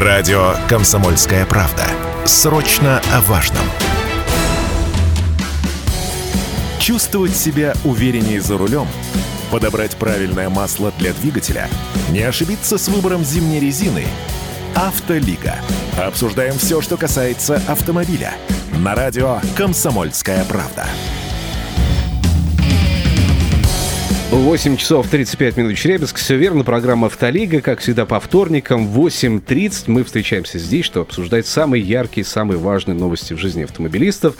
Радио «Комсомольская правда». Срочно о важном. Чувствовать себя увереннее за рулем, подобрать правильное масло для двигателя, не ошибиться с выбором зимней резины – «Автолига». Обсуждаем все, что касается автомобиля. На радио «Комсомольская правда». 8 часов 35 минут Челябинск. Все верно. Программа «Автолига». Как всегда, по вторникам в 8.30 мы встречаемся здесь, чтобы обсуждать самые яркие, самые важные новости в жизни автомобилистов.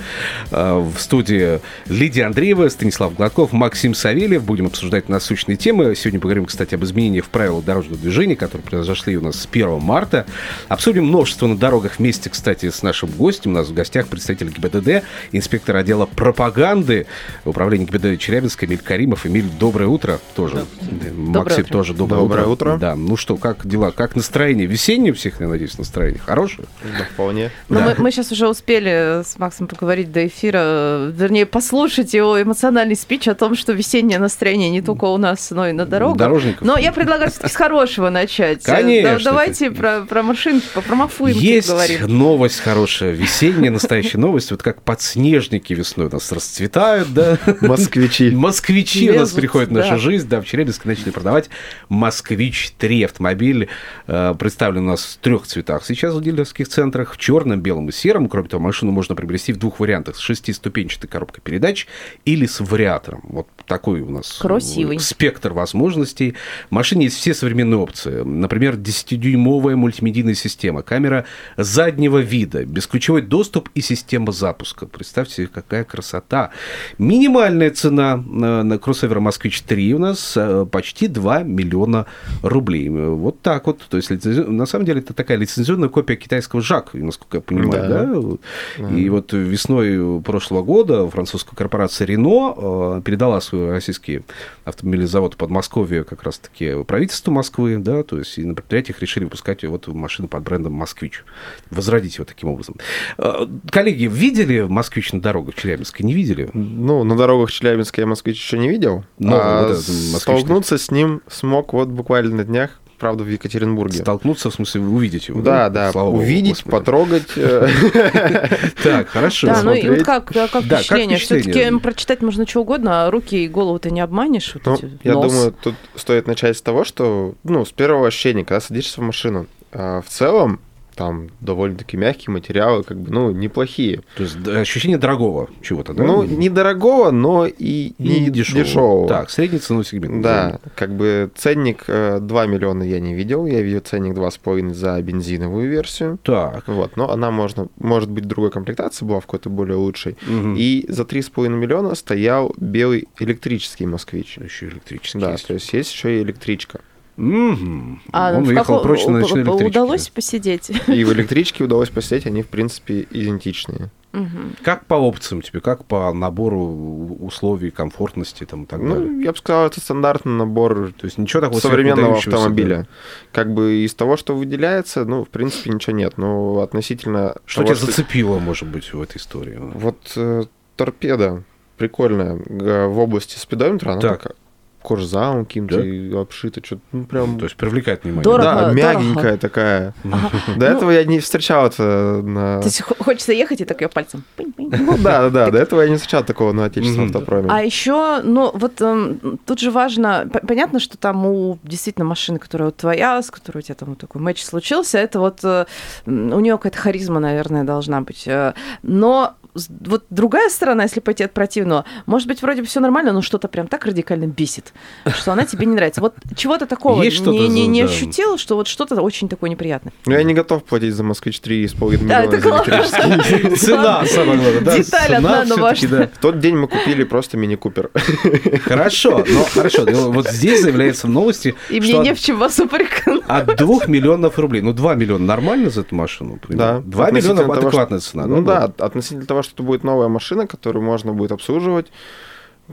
А, в студии Лидия Андреева, Станислав Гладков, Максим Савельев. Будем обсуждать насущные темы. Сегодня поговорим, кстати, об изменениях в правилах дорожного движения, которые произошли у нас с 1 марта. Обсудим множество на дорогах вместе, кстати, с нашим гостем. У нас в гостях представитель ГИБДД, инспектор отдела пропаганды управления ГИБДД Челябинска Эмиль Каримов. Эмиль, добрый доброе утро тоже. Да. Максим утро. тоже доброе, доброе утро. утро. Да, ну что, как дела? Как настроение? Весеннее у всех, я надеюсь, настроение? Хорошее? Да, вполне. Ну, да. мы, мы сейчас уже успели с Максом поговорить до эфира, вернее, послушать его эмоциональный спич о том, что весеннее настроение не только у нас, но и на дорогах. Дорожников. Но я предлагаю с хорошего начать. Конечно. Давайте про, про машинки, про мафуем Есть новость хорошая, весенняя настоящая новость. Вот как подснежники весной у нас расцветают, да? Москвичи. Москвичи у нас приходят в нашу жизнь. Да, в Челябинске начали продавать «Москвич-3» автомобиль. Э, представлен у нас в трех цветах сейчас в дилерских центрах. В черном, белом и сером. Кроме того, машину можно приобрести в двух вариантах. С шестиступенчатой коробкой передач или с вариатором. Вот такой у нас Красивый. спектр возможностей. В машине есть все современные опции. Например, 10-дюймовая мультимедийная система, камера заднего вида, бесключевой доступ и система запуска. Представьте какая красота. Минимальная цена на, на кроссовер «Москвич-3» у нас э, почти 2 миллиона рублей. Вот так вот. То есть, на самом деле, это такая лицензионная копия китайского ЖАК, насколько я понимаю. Да. Да? И вот весной прошлого года французская корпорация «Рено» э, передала свой российский автомобильный завод Подмосковье как раз-таки правительству Москвы, да, то есть и на предприятиях решили выпускать вот машины под брендом «Москвич», возродить его таким образом. Э, коллеги, видели «Москвич» на дорогах Челябинска? Не видели? Ну, на дорогах Челябинска я «Москвич» еще не видел. Но а вот столкнуться с ним смог вот буквально на днях правда, в Екатеринбурге. Столкнуться, в смысле, увидеть его? Да, да, да увидеть, Богу, потрогать. Э. Так, хорошо. Да, ну и вот как впечатление? Все-таки прочитать можно что угодно, а руки и голову ты не обманешь. Ну, я думаю, тут стоит начать с того, что, ну, с первого ощущения, когда садишься в машину, а, в целом там довольно-таки мягкие материалы, как бы, ну, неплохие. То есть ощущение дорогого чего-то, да? Ну, недорогого, но и, и не дешевого. дешевого. Так, средний ценовой сегмент. Да, как бы ценник 2 э, миллиона я не видел, я видел ценник 2,5 за бензиновую версию. Так. Вот, но она можно, может быть другой комплектации была в какой-то более лучшей. Угу. И за 3,5 миллиона стоял белый электрический москвич. Еще электрический Да, есть. то есть есть еще и электричка. А Он уехал каком... прочь на ночной электричке. Удалось посидеть? И в электричке удалось посидеть, они, в принципе, идентичные. Угу. Как по опциям тебе, как по набору условий, комфортности там, и так ну, далее? Я бы сказал, это стандартный набор То есть ничего такого современного автомобиля. Да? Как бы из того, что выделяется, ну, в принципе, ничего нет. Но относительно... Что того, тебя что... зацепило, может быть, в этой истории? Вот э, торпеда прикольная в области спидометра, она так. такая кожзамом каким-то да? обшито, что-то, ну, прям... То есть привлекает внимание. Дорого, да, мягенькая дорого. такая. Ага. До ну, этого я не встречал это на... То есть хочется ехать и так ее пальцем... Ну да, да, до этого я не встречал такого на отечественном автопроме. А еще, ну вот эм, тут же важно, понятно, что там у действительно машины, которая вот твоя, с которой у тебя там вот такой матч случился, это вот э, у нее какая-то харизма, наверное, должна быть. Э, но вот другая сторона, если пойти от противного, может быть, вроде бы все нормально, но что-то прям так радикально бесит, что она тебе не нравится. Вот чего-то такого Есть не, не, не да. ощутил, что вот что-то очень такое неприятное. Ну, я не готов платить за «Москвич 3» с половиной миллиона да, за электрический. Цена, самое главное. Да, Деталь одна, но важная. В тот день мы купили просто мини-купер. Хорошо, но хорошо. Вот здесь заявляется в новости, И мне не в чем вас упрекнуть. От двух миллионов рублей. Ну, два миллиона нормально за эту машину? Да. Два миллиона адекватная цена. Ну да, относительно того, что это будет новая машина, которую можно будет обслуживать,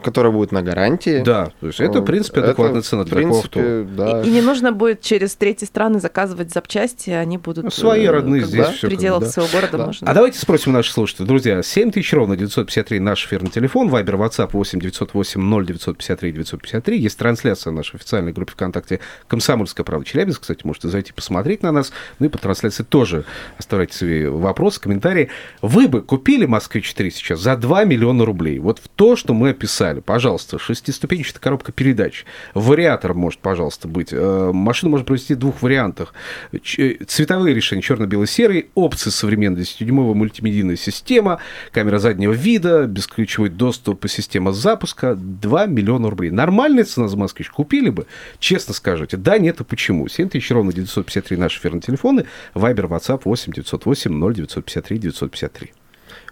которая будет на гарантии. Да, то есть это, в принципе, адекватная Это, цена для принципе, авто. да. И, и не нужно будет через третьи страны заказывать запчасти, они будут... Ну, свои э, родные как здесь всё В пределах да. своего города Да. можно. А давайте спросим наших слушателей. Друзья, 7 тысяч ровно 953 наш эфирный телефон, Вайбер, WhatsApp 8 908 0 953 953. Есть трансляция в нашей официальной группе ВКонтакте «Комсомольская правда Челябинск». Кстати, можете зайти посмотреть на нас. Ну и по трансляции тоже оставляйте свои вопросы, комментарии. Вы бы купили «Москвич-4» сейчас за 2 миллиона рублей? Вот в то, что мы описали. Пожалуйста, шестиступенчатая коробка передач. Вариатор может, пожалуйста, быть. Э, Машину можно провести в двух вариантах. Э, Цветовые решения черно-бело-серый, опции современная 10-дюймовая мультимедийная система, камера заднего вида, бесключевой доступ и система запуска. 2 миллиона рублей. Нормальная цена за «Москвич» купили бы? Честно скажете. Да, нет и почему? 7 тысяч ровно 953 наши эфирные телефоны. Вайбер, WhatsApp 8 908 0 953 953.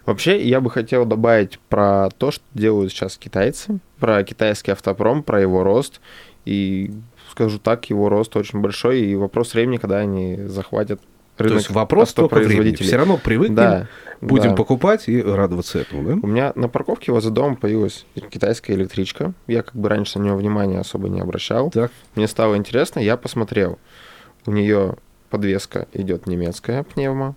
Вообще, я бы хотел добавить про то, что делают сейчас китайцы, про китайский автопром, про его рост. И скажу так, его рост очень большой, и вопрос времени, когда они захватят рынок То есть вопрос только времени. Все равно привыкнем, Да, будем да. покупать и радоваться этому, да? У меня на парковке возле дома появилась китайская электричка. Я как бы раньше на нее внимания особо не обращал. Так. Мне стало интересно, я посмотрел. У нее подвеска идет немецкая пневма.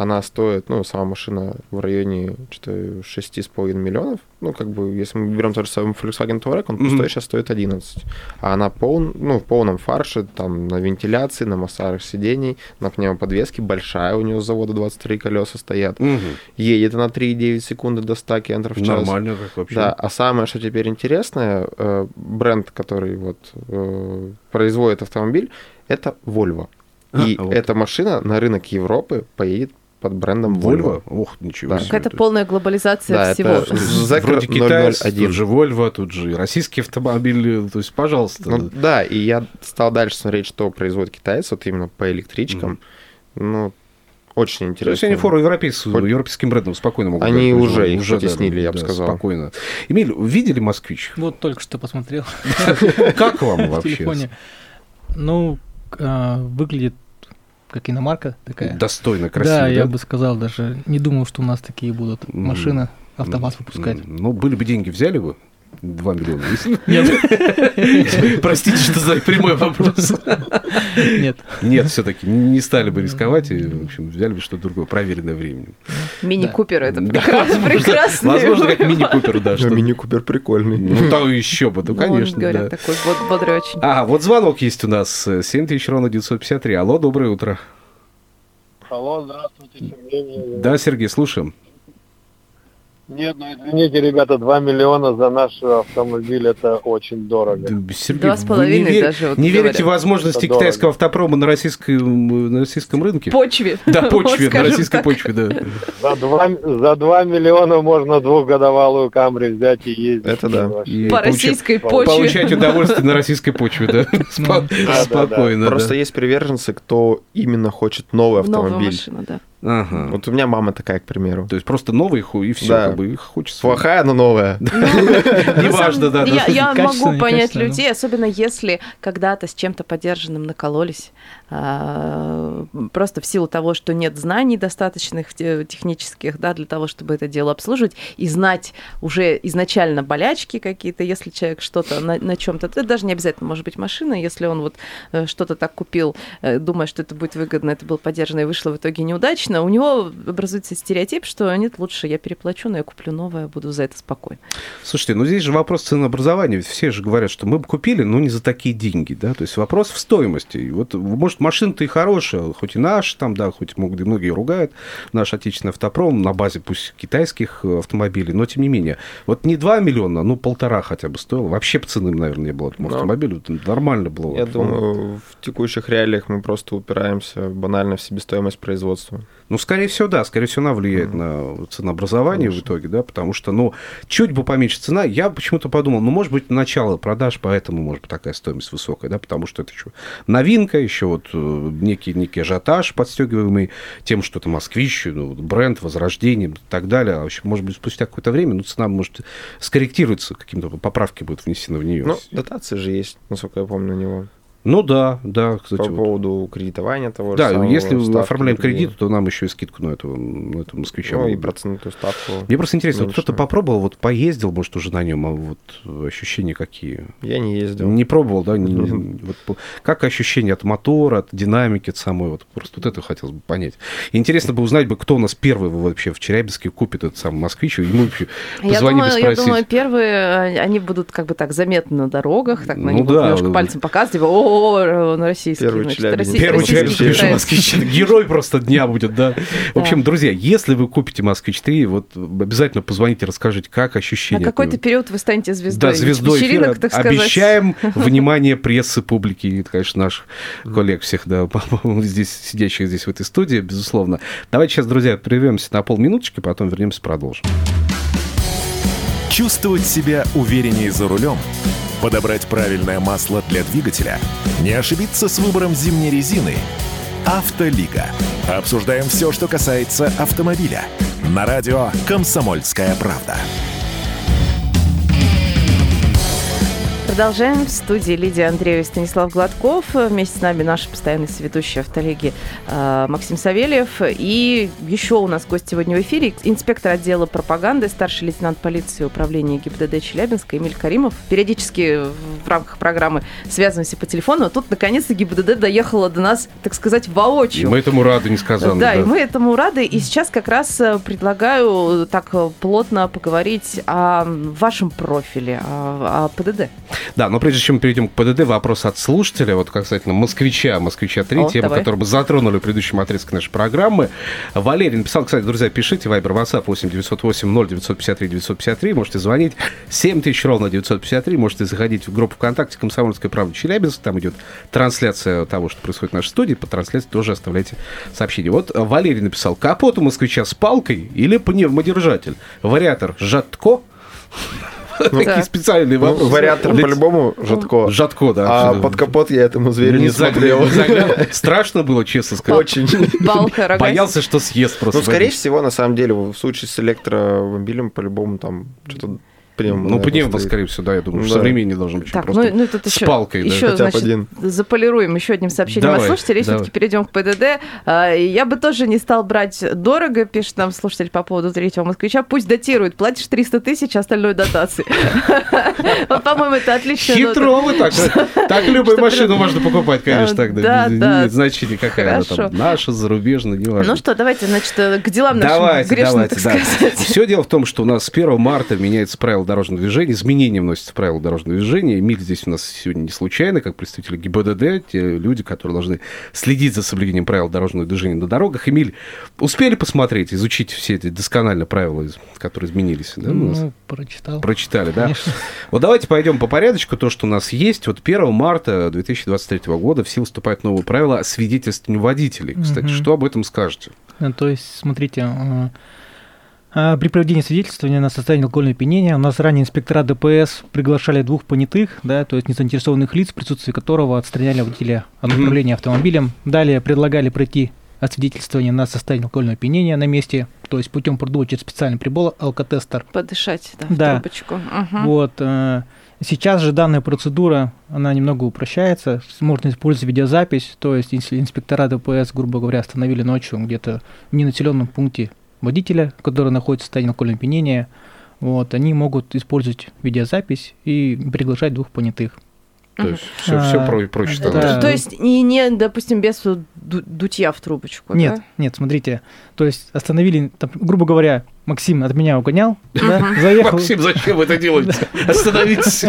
Она стоит, ну, сама машина в районе что-то 6,5 миллионов. Ну, как бы, если мы берем тот же самый Volkswagen Touareg, он пустой сейчас стоит 11. А она пол, ну, в полном фарше, там, на вентиляции, на массажах сидений, на пневмоподвеске, большая у нее с завода 23 колеса стоят. Мгм. Едет она 3,9 секунды до 100 км в час. Нормально как вообще. Да, а самое, что теперь интересное, э, бренд, который вот э, производит автомобиль, это Volvo. А, И вот. эта машина на рынок Европы поедет под брендом Volvo. Volvo? Ох, ничего Да. себе. Какая-то То есть полная глобализация Да, всего. это Зека Вроде китайцы, 001. тут же Volvo, тут же и российский автомобиль, то есть, пожалуйста. Ну, да, и я стал дальше смотреть, что производит китайцы, вот именно по электричкам. Ну, очень То есть интересно. они фору европейцам, Хоть- европейским брендом спокойно могут Они дать, уже их да, потеснили, я бы да, сказал. Спокойно. Эмиль, видели «Москвич»? Вот только что посмотрел Как вам в вообще? Ну, а, выглядит как иномарка такая. Достойно, красиво, да, да? я бы сказал, даже не думал, что у нас такие будут машины, автомат выпускать. Ну, были бы деньги, взяли бы? 2 миллиона есть? Нет, Простите, что за прямой вопрос. нет. Нет, все-таки не стали бы рисковать и, в общем, взяли бы что-то другое, проверенное временем. Мини-купер это прекрасно. прекрасный Возможно, как мини-купер, да. Мини-купер прикольный. Ну, там еще бы, ну, он, конечно, говорят, да. такой бод- бодрый очень. Ага, вот звонок есть у нас. 7 тысяч ровно 953. Алло, доброе утро. Алло, здравствуйте, Сергей. Да, Сергей, слушаем. Нет, ну извините, ребята, 2 миллиона за наш автомобиль это очень дорого. Да, Сергей, Два с вы половиной не, вер- даже, вот не верите в говорят. возможности Это дорого. китайского автопрома на российском, на российском рынке? Почве. Да, Вот почве, на скажем российской так. почве, да. За 2, за 2 миллиона можно двухгодовалую Камри взять и ездить. Это да. И По получа- российской почве. Получать удовольствие на российской почве, да. Спо- да, Спокойно. Просто есть приверженцы, кто именно хочет новый Новая автомобиль. Ага. Вот у меня мама такая, к примеру. То есть просто новый ху- и все, Да. как бы их хочется. Плохая, но новая. Неважно, да. Я, да. я Качественно, могу понять людей, особенно если когда-то с чем-то подержанным накололись, а, просто в силу того, что нет знаний достаточных те- технических, да, для того, чтобы это дело обслуживать, и знать уже изначально болячки какие-то, если человек что-то на, чем-то, это даже не обязательно может быть машина, если он вот э, что-то так купил, э, думая, что это будет выгодно, это было подержано и вышло в итоге неудачно, у него образуется стереотип, что нет, лучше я переплачу, но я куплю новое, буду за это спокойно. Слушайте, ну здесь же вопрос ценообразования. Ведь все же говорят, что мы бы купили, но не за такие деньги, да. То есть вопрос в стоимости. И вот, может, машина-то и хорошая, хоть и наша, там, да, хоть могут и многие ругают наш отечественный автопром на базе пусть китайских э, автомобилей, но тем не менее. Вот не 2 миллиона, ну полтора хотя бы стоило. Вообще бы цены, наверное, не было этому Ну, автомобилю. Нормально было. Я Вот. думаю, в текущих реалиях мы просто упираемся банально в себестоимость производства. Ну, скорее всего, да, скорее всего, она влияет на ценообразование в итоге, да, потому что, ну, чуть бы поменьше цена, я почему-то подумал, ну, может быть, начало продаж, поэтому, может быть, такая стоимость высокая, да, потому что это еще новинка, еще вот э, некий, некий ажиотаж, подстегиваемый тем, что это москвич, ну, бренд, возрождение и так далее. А, в общем, может быть, спустя какое-то время, ну, цена может скорректируется, каким-то поправки будут внесены в нее. Ну, дотации же есть, насколько я помню, на него. Ну да, да, кстати. По вот. поводу кредитования того же Да, если мы ставки оформляем другие. кредит, то нам еще и скидку на этого, на этого москвича. Ну и процентную ставку. Мне просто интересно, вот кто-то попробовал, вот поездил, может, уже на нем, а вот ощущения какие? Я не ездил. Не пробовал, да? Не- вот как ощущения от мотора, от динамики от самой? Вот просто вот это хотелось бы понять. Интересно бы узнать бы, кто у нас первый вообще в Челябинске купит этот самый москвич, и ему вообще Я позвонить и думаю, я думаю, первые, э, они будут как бы так заметны на дорогах, так на Ну них будут да, немножко да. пальцем показывать, типа, о, он российский. Первый значит, челябинец. россий- Первый человек пишет китаец. москвич. Герой просто дня будет, да. В общем, друзья, если вы купите москвич 3, вот обязательно позвоните, расскажите, как ощущения. На какой-то период вы станете звездой. Да, звездой эфира. так сказать. Обещаем внимание прессы, публики и, конечно, наших коллег всех, да, здесь, сидящих здесь в этой студии, безусловно. Давайте сейчас, друзья, прервемся на полминуточки, потом вернемся, продолжим. Чувствовать себя увереннее за рулем, подобрать правильное масло для двигателя, не ошибиться с выбором зимней резины. Автолига. Обсуждаем все, что касается автомобиля. На радио «Комсомольская правда». Продолжаем. В студии Лидия Андреева и Станислав Гладков. Вместе с нами наши постоянные соведущие автолеги э, Максим Савельев. И еще у нас гость сегодня в эфире. Инспектор отдела пропаганды, старший лейтенант полиции управления ГИБДД Челябинска Эмиль Каримов. Периодически в рамках программы связываемся по телефону. А тут, наконец-то, ГИБДД доехала до нас, так сказать, воочию. Мы этому рады несказанно. Да, и мы этому рады. И сейчас как раз э, предлагаю так э, плотно поговорить о вашем профиле, о, о ПДД. Да, но прежде чем мы перейдем к ПДД, вопрос от слушателя, вот касательно москвича, москвича 3, О, тема, давай. которую мы затронули в предыдущем отрезке нашей программы. Валерий написал, кстати, друзья, пишите, Вайбер, WhatsApp 8 908 0 953 953, можете звонить, 7000 ровно 953, можете заходить в группу ВКонтакте «Комсомольская правда Челябинск», там идет трансляция того, что происходит в нашей студии, по трансляции тоже оставляйте сообщение. Вот Валерий написал, капот у москвича с палкой или пневмодержатель? Вариатор жатко? Такие Так. специальные Ну, вопросы. вариатор по-любому жатко. Жатко, да. А под капот я этому зверю не, смотрел. Страшно было, честно сказать. Очень. Рогатина. Боялся, что съест просто. Ну, скорее всего, на самом деле, в случае с электромобилем, по-любому, там что-то пневмо. Ну, наверное, пневмо, стоит. скорее всего, да, я думаю, что Да. современнее должно быть. Так, просто ну, ну тут с еще, палкой, да. еще бы значит, один. заполируем еще одним сообщением Давай, от слушателей. давай. Все-таки перейдем к ПДД. А, Я бы тоже не стал брать дорого, пишет нам слушатель по поводу третьего москвича. Пусть датирует. Платишь 300 тысяч, остальное дотации. Вот, по-моему, это отлично. Хитро вы так. Так любую Что машину можно покупать, конечно, так. Да, да. имеет значения, какая там. Наша, зарубежная, неважно. Ну что, давайте, значит, к делам нашим Давайте, грешным, давайте, так да. сказать. Все дело в том, что у нас с 1 марта меняется правила дорожного движения, изменения вносятся в правила дорожного движения. Эмиль здесь у нас сегодня не случайно, как представитель ГИБДД, те люди, которые должны следить за соблюдением правил дорожного движения на дорогах. Эмиль, успели посмотреть, изучить все эти досконально правила, которые изменились? да, у нас? Ну, прочитал. Прочитали, да? Конечно. Вот давайте пойдем по порядочку. То, что у нас есть. Вот 1 марта 2023 года в силу вступают новые правила о свидетельствовании водителей. Кстати, Мгм. что об этом скажете? Ну, То есть, смотрите, а, при проведении свидетельствования на состояние алкогольного опьянения у нас ранее инспектора ДПС приглашали двух понятых, да, то есть незаинтересованных лиц, в присутствии которого отстраняли водителя от управления автомобилем. Далее предлагали пройти освидетельствование на состояние алкогольного опьянения на месте, то есть путем продува через специальный прибор алкотестер. Подышать, да, в Да. трубочку. Мгм. Вот. э, Сейчас же данная процедура, она немного упрощается. Можно использовать видеозапись, то есть если инспектора ДПС, грубо говоря, остановили ночью где-то в ненаселенном пункте водителя, который находится в состоянии алкогольного опьянения, вот, они могут использовать видеозапись и приглашать двух понятых. То есть все, все А, проще да. становится. То есть не, не, допустим, без ду- дутья в трубочку, Нет, да? нет, смотрите, то есть остановили, там, грубо говоря, Максим от меня угонял, да, заехал, Максим, зачем вы это делаете? Остановитесь.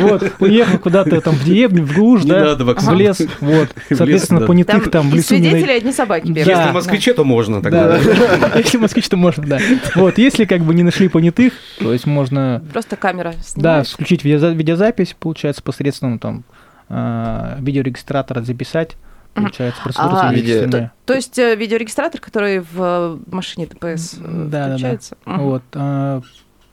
вот, уехал куда-то там в деревню, в глушь, да, надо, Максим. в лес, вот, соответственно, понятых там в лесу свидетели одни собаки Да. бегают. Если москвиче, то можно тогда. Да, да. Если москвич, то можно, да. Вот, если как бы не нашли понятых, то есть можно, Просто камера да, включить видеоза- видеозапись, получается, посредством там а, видеорегистратора записать. Получается, процедура А, свидетельствования. То есть э, видеорегистратор, который в э, машине ДПС э, Да, да, да. включается? Мгм. Вот. а,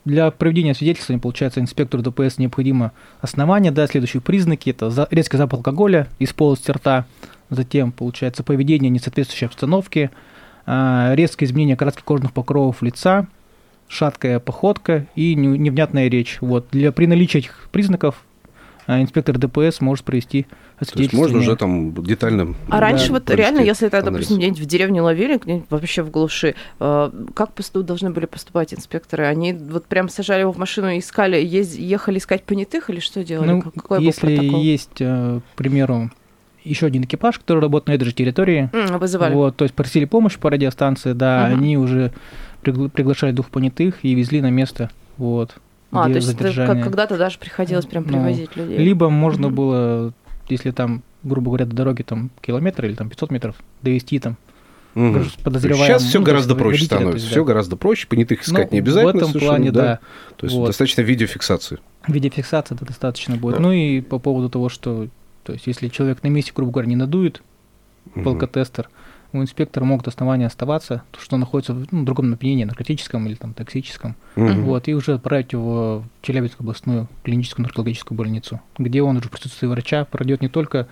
Для проведения свидетельствования, получается, инспектору ДПС необходимо основание, да, следующие признаки, это за- резкий запах алкоголя из полости рта, затем, получается, поведение несоответствующей обстановке, а, резкое изменение краски кожных покровов лица, шаткая походка и не- невнятная речь. Вот. Для, при наличии этих признаков инспектор ДПС может провести То есть можно уже там детально... А раньше вот реально, если это, анализ. допустим, где-нибудь в деревне ловили, где-нибудь вообще в глуши, э, как должны были поступать инспекторы? Они вот прям сажали его в машину и искали, ехали искать понятых или что делали? Ну, Как- Какой если есть, э, к примеру, еще один экипаж, который работает на этой же территории, Вызывали. вот, то есть просили помощь по радиостанции, да, Мгм. они уже пригла- приглашали двух понятых и везли на место, вот, а, то есть это как- когда-то даже приходилось прям Ну, привозить людей. Либо можно Мгм. было, если там, грубо говоря, до дороги там километр или там 500 метров, довести там Мгм. подозреваемого. Сейчас все ну, гораздо проще становится. есть, Все да. гораздо проще. Понятых искать Ну, не обязательно. В этом плане, да. То есть Вот. достаточно видеофиксации. Видеофиксация это достаточно будет. Да. Ну и по поводу того, что, то есть, если человек на месте, грубо говоря, не надует, Мгм. полкотестер, у инспектора могут основания оставаться, то, что он находится в ну, другом опьянении, наркотическом или там токсическом, Мгм. вот, и уже отправить его в Челябинскую областную клиническую наркологическую больницу, где он уже в присутствии врача пройдет не только,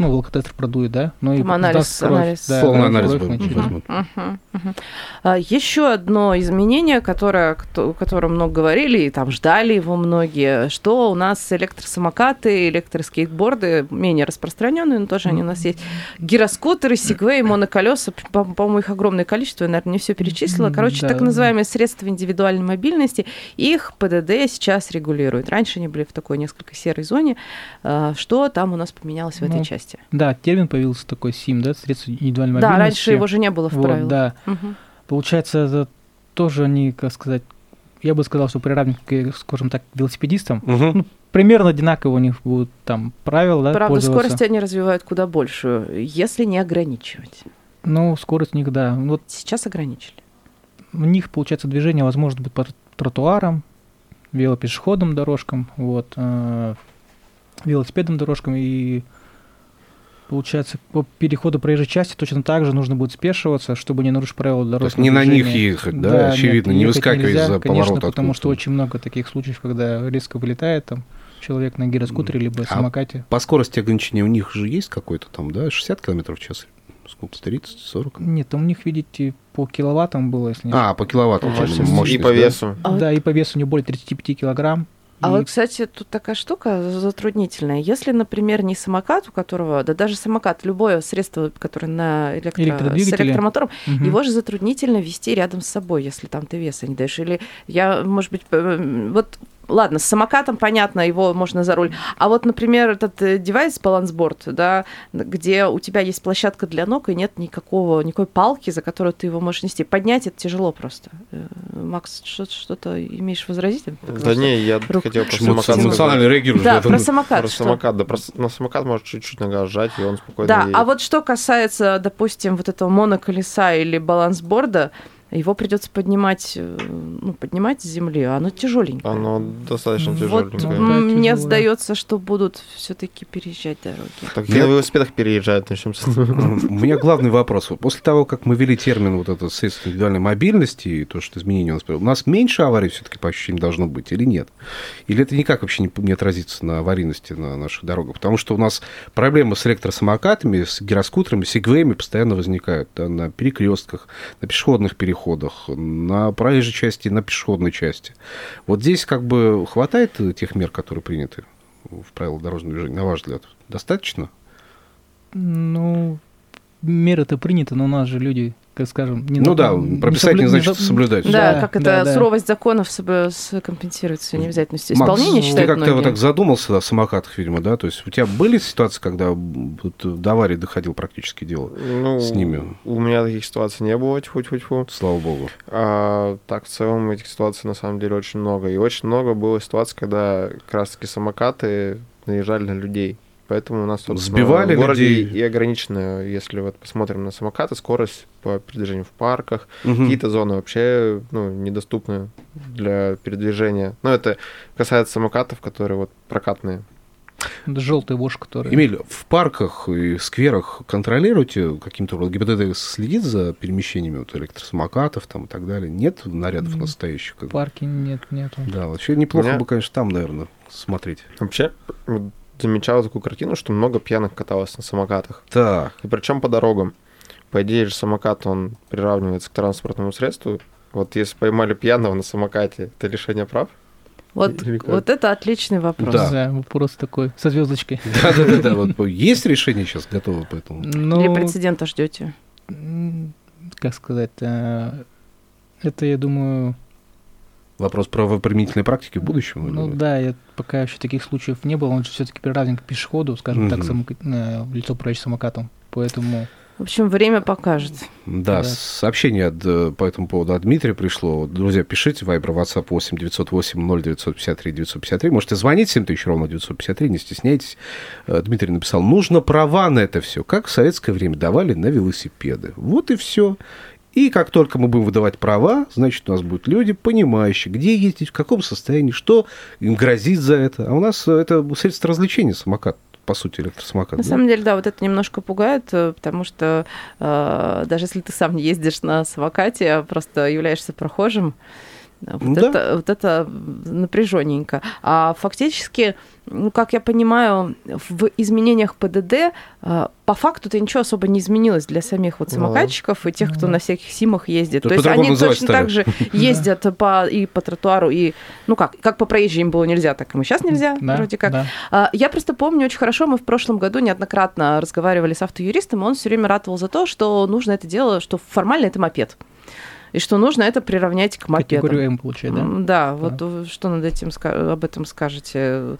ну, алкотестер продует, да, но и Там анализ- кровь, анализ. да, Полный да, анализ кровь будет. Мгм. Мгм, мгм. А, Еще одно изменение, которое, о котором много говорили, и там ждали его многие, что у нас электросамокаты, электроскейтборды менее распространенные, но тоже они у нас есть. Гироскутеры, сегвей, моноколеса, по- по-моему, их огромное количество, я, наверное, не все перечислила. Короче, да. так называемые средства индивидуальной мобильности, их ПДД сейчас регулирует. Раньше они были в такой несколько серой зоне. А, Что там у нас поменялось в этой Ну, части? Да, термин появился такой СИМ, да, средства индивидуальной Да, мобильности. раньше его же не было в Вот, правилах. да. Мгм. Получается, это тоже они, как сказать, я бы сказал, что приравнены, к, скажем так, к велосипедистам. Мгм. Ну, примерно одинаково у них будут там правила, да, Правда, скорость они развивают куда большую, если не ограничивать. Ну, скорость у них, да. Вот Сейчас ограничили. у них, получается, движение возможно быть по тротуарам, велопешеходным дорожкам, вот, э, велосипедным дорожкам и Получается, по переходу проезжей части точно так же нужно будет спешиваться, чтобы не нарушить правила То есть дорожного не на них ехать, да, очевидно, не ехать выскакивать нельзя, из-за конечно, поворота потому что очень много таких случаев, когда резко вылетает там человек на гироскутере либо А самокате. По скорости ограничения у них же есть какой-то там, да, 60 км в час? Сколько, 30, 40? Нет, там у них, видите, по киловаттам было, если не А, по киловаттам. И по да? весу. А Да, и по весу не более 35 килограмм. А вот, кстати, тут такая штука затруднительная. Если, например, не самокат, у которого, да даже самокат, любое средство, которое на электро... с электромотором, Мгм. его же затруднительно вести рядом с собой, если там ты веса не даешь. Или я, может быть, вот Ладно, с самокатом понятно, его можно за руль. А вот, например, этот э, девайс балансборд, да, где у тебя есть площадка для ног и нет никакого, никакой палки, за которую ты его можешь нести. Поднять это тяжело просто. Э, Макс, что- что-то имеешь возразить? Да не, я рук- хотел про Почему самокат эмоционально реагируешь Да, про самокат. Про что? самокат, да, про на самокат может чуть-чуть нога сжать, и он спокойно Да, едет. а вот что касается, допустим, вот этого моноколеса или балансборда, его придется поднимать, э, ну, поднимать с земли, а оно тяжеленькое. Оно достаточно Вот, тяжеленькое. ну, М, Да, Мне сдается, что будут все-таки переезжать дороги. Так Я- на велосипедах переезжают, начнем с этого. У меня главный вопрос. Вот После того, как мы ввели термин вот это средство индивидуальной мобильности и то, что изменения у нас, у нас меньше аварий все-таки по ощущениям должно быть или нет? Или это никак вообще не, не отразится на аварийности на наших дорогах? Потому что у нас проблемы с электросамокатами, с гироскутерами, сегвеями постоянно возникают да, на перекрестках, на пешеходных переходах, на проезжей части, на пешеходной части. Вот здесь как бы хватает тех мер, которые приняты в правилах дорожного движения, на ваш взгляд? Достаточно? Ну, меры-то приняты, но у нас же люди, скажем... Не Ну да, прописать не значит соблюдать. Да, Да, как это да, суровость законов компенсируется Макс, исполнения, ты считают как-то многие. вот так задумался о самокатах, видимо, да? То есть у тебя были ситуации, когда вот до аварии доходил практически дело? Ну, С ними. У меня таких ситуаций не было, тьфу-тьфу-тьфу. Слава богу. А, так, в целом, этих ситуаций на самом деле очень много. И очень много было ситуаций, когда как раз-таки самокаты наезжали на людей. Поэтому у нас Сбивали в городе людей. и ограничено, если вот посмотрим на самокаты, скорость по передвижению в парках. Мгм. Какие-то зоны вообще ну, недоступны для передвижения. Но это касается самокатов, которые вот прокатные. Желтый вож, который... Эмиль, в парках и скверах контролируете каким-то образом? ГИБДД следит за перемещениями вот электросамокатов там и так далее? Нет нарядов настоящих? В парке нет, нету. Да, вообще неплохо Меня- бы, конечно, там, наверное, смотреть. Вообще, замечал такую картину, что много пьяных каталось на самокатах. Так, И причем по дорогам. По идее же самокат, он приравнивается к транспортному средству. Вот если поймали пьяного на самокате, это лишение прав? Вот, вот это отличный вопрос. Да. вопрос такой, со звездочкой. Да-да-да, вот есть решение сейчас готово по этому? Ну, Или прецедента ждете? как сказать, э, это, я думаю, Вопрос правоприменительной практики в будущем? ну или- да, я, пока еще таких случаев не было, он же все-таки приравнен к пешеходу, скажем так, Мгм. самока- э, лицо управляющее самокатом. Поэтому В общем, время покажет. Да, Да. сообщение от, э, по этому поводу от Дмитрия пришло. Друзья, пишите, Viber, WhatsApp 8 908 0953 953. Можете звонить 7000 ровно 953, не стесняйтесь. Э, Дмитрий написал, нужно права на это все, как в советское время давали на велосипеды. Вот и все. И как только мы будем выдавать права, значит, у нас будут люди, понимающие, где ездить, в каком состоянии, что им грозит за это. А у нас э, это средство развлечения самокат, по сути, электросамокат. На да? самом деле, да, вот это немножко пугает, э, потому что э, даже если ты сам не ездишь на самокате, а просто являешься прохожим, вот, Да. это, вот это напряженненько. А фактически, ну, как я понимаю, в изменениях ПДД э, по факту-то ничего особо не изменилось для самих вот Ну, самокатчиков и тех, кто Ну. на всяких симах ездит. Тут То есть они точно стали. так же ездят по, и по тротуару, и, ну как, как по проезжим им было нельзя, так и сейчас нельзя, да, вроде как. да. А, Я просто помню очень хорошо, мы в прошлом году неоднократно разговаривали с автоюристом, и он все время ратовал за то, что нужно это дело, что формально это мопед. И что нужно это приравнять к мопеду. Категорию М получает, да? Да, вот э, что над этим об этом скажете?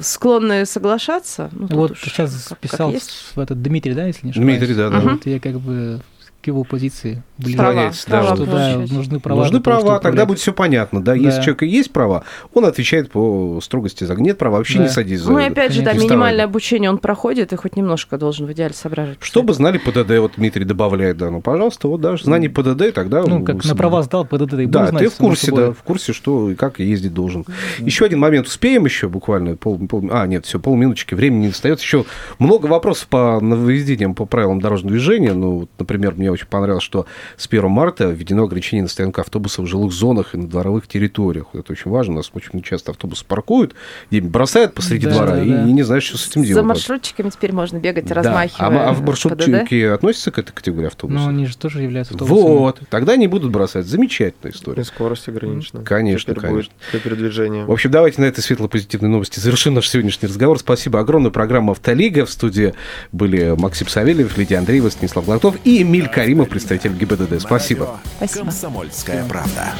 Склонны соглашаться? Ну, Вот уж сейчас как- как писал есть. в этот Дмитрий, да, если не ошибаюсь? Дмитрий, да, да. Вот я как бы к его позиции ближе. Права, да, права что да, нужны права. Нужны того, права, чтобы тогда управлять. будет все понятно. Да, если Да. у человека есть права, он отвечает по строгости закона. Нет права, вообще Да. не садись за Ну и опять же, да, минимальное обучение он проходит и хоть немножко должен в идеале соображать. Чтобы знали ПДД, вот Дмитрий добавляет, да, ну, пожалуйста, вот даже знание ПДД, тогда... Ну, как на права сдал, ПДД и Да, знать, ты в курсе, да, в курсе, что и как ездить должен. Еще один момент. Успеем еще буквально пол, пол- а, нет, все, полминуточки, времени не остается. Еще много вопросов по нововведениям по правилам дорожного движения. Ну, вот, например, мне очень понравилось, что с 1 марта введено ограничение на стоянку автобусов в жилых зонах и на дворовых территориях. Это очень важно. У нас очень часто автобусы паркуют, бросают посреди Да, двора да, и, да. и не знаешь, что с этим За делать. маршрутчиками теперь можно бегать, Да. размахивая. А, а в ПДД. маршрутчики относятся к этой категории автобусов? Но они же тоже являются автобусами. Вот, тогда не будут бросать. Замечательная история. И скорость ограничена. Конечно, Теперь конечно. будет для передвижения. В общем, давайте на этой светло-позитивной новости завершим наш сегодняшний разговор. Спасибо огромное. Программа «Автолига». В студии были Максим Савельев, Лидия Андреева, Станислав Глотов и Эмиль Каримов, представитель ГИБДД. Спасибо. Спасибо. Комсомольская правда.